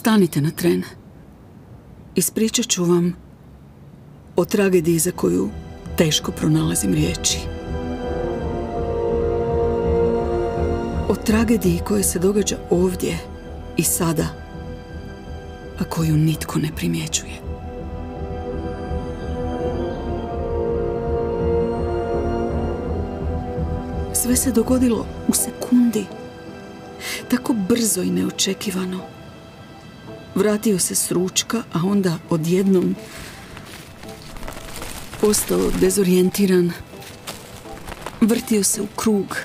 Stanite na tren. Ispričat ću vam o tragediji za koju teško pronalazim riječi. O tragediji koja se događa ovdje i sada, a koju nitko ne primjećuje. Sve se dogodilo u sekundi. Tako brzo i neočekivano. Vratio se s ručka, a onda odjednom postao dezorijentiran. Vrtio se u krug.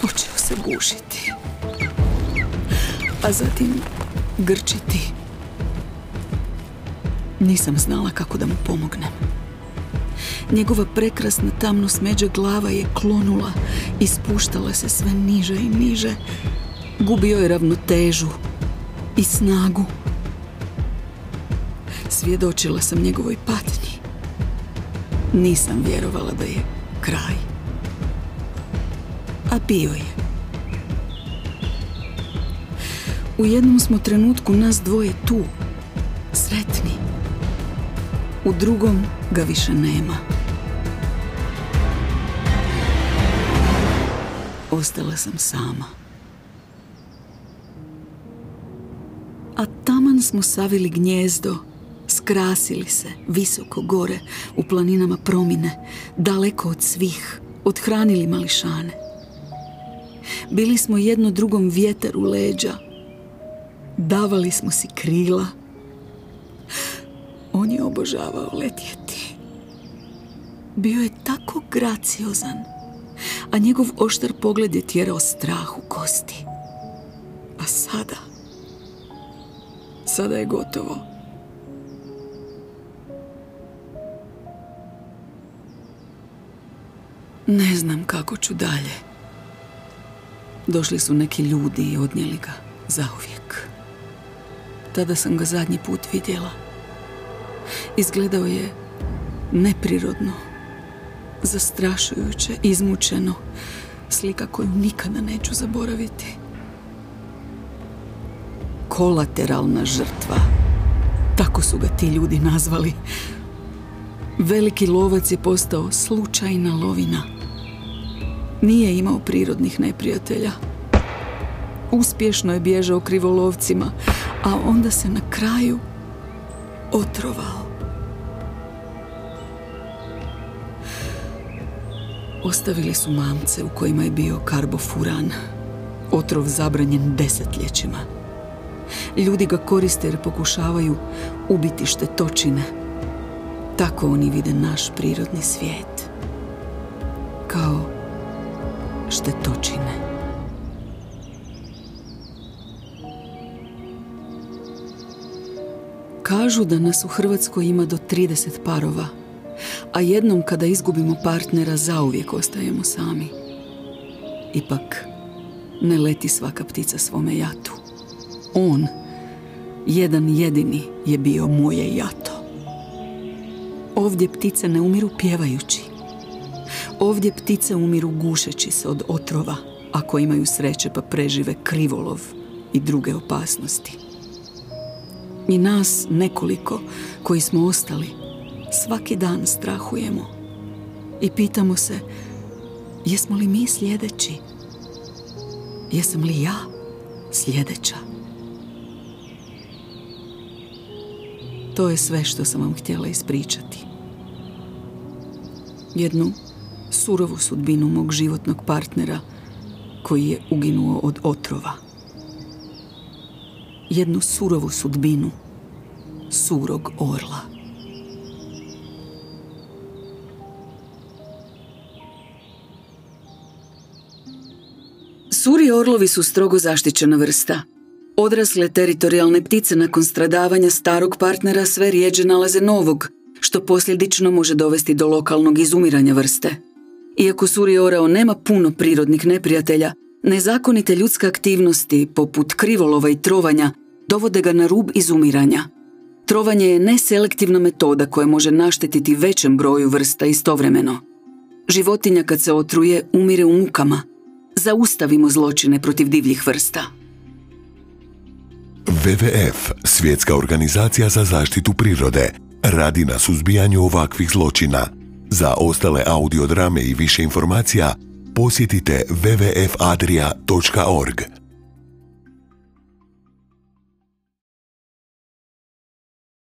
Počeo se gušiti. A zatim grčiti. Nisam znala kako da mu pomognem. Njegova prekrasna tamno smeđa glava je klonula i spuštala se sve niže i niže. Gubio je ravnotežu i snagu. Svjedočila sam njegovoj patnji. Nisam vjerovala da je kraj. A bio je. U jednom smo trenutku nas dvoje tu, sretni. U drugom ga više nema. Ostala sam sama. A taman smo savili gnjezdo, skrasili se visoko gore u planinama promine, daleko od svih, odhranili mališane. Bili smo jedno drugom vjetar u leđa, davali smo si krila. On je obožavao letjeti. Bio je tako graciozan, a njegov oštar pogled je tjerao strah u kosti. A sada, sada je gotovo. Ne znam kako ću dalje. Došli su neki ljudi i odnijeli ga zauvijek. Tada sam ga zadnji put vidjela. Izgledao je neprirodno, zastrašujuće, izmučeno. Slika koju nikada neću zaboraviti. Kolateralna žrtva. Tako su ga ti ljudi nazvali. Veliki lovac je postao slučajna lovina. Nije imao prirodnih neprijatelja. Uspješno je bježao krivolovcima, a onda se na kraju otrovao. Ostavili su mamce u kojima je bio karbofuran, otrov zabranjen desetljećima. Ljudi ga koriste jer pokušavaju ubiti štetočine. Tako oni vide naš prirodni svijet. Kao štetočine. Kažu da nas u Hrvatskoj ima do 30 parova, a jednom kada izgubimo partnera zauvijek ostajemo sami. Ipak, ne leti svaka ptica svome jatu. On, jedan jedini, je bio moje jato. Ovdje ptice ne umiru pjevajući. Ovdje ptice umiru gušeći se od otrova, ako imaju sreće pa prežive krivolov i druge opasnosti. I nas nekoliko koji smo ostali svaki dan strahujemo i pitamo se jesmo li mi sljedeći? Jesam li ja sljedeća? To je sve što sam vam htjela ispričati. Jednu surovu sudbinu mog životnog partnera koji je uginuo od otrova jednu surovu sudbinu surog orla. Suri orlovi su strogo zaštićena vrsta. Odrasle teritorijalne ptice nakon stradavanja starog partnera sve rijeđe nalaze novog, što posljedično može dovesti do lokalnog izumiranja vrste. Iako suri orao nema puno prirodnih neprijatelja, Nezakonite ljudske aktivnosti, poput krivolova i trovanja, dovode ga na rub izumiranja. Trovanje je neselektivna metoda koja može naštetiti većem broju vrsta istovremeno. Životinja kad se otruje umire u mukama. Zaustavimo zločine protiv divljih vrsta. WWF, Svjetska organizacija za zaštitu prirode, radi na suzbijanju ovakvih zločina. Za ostale audiodrame i više informacija posjetite www.adria.org.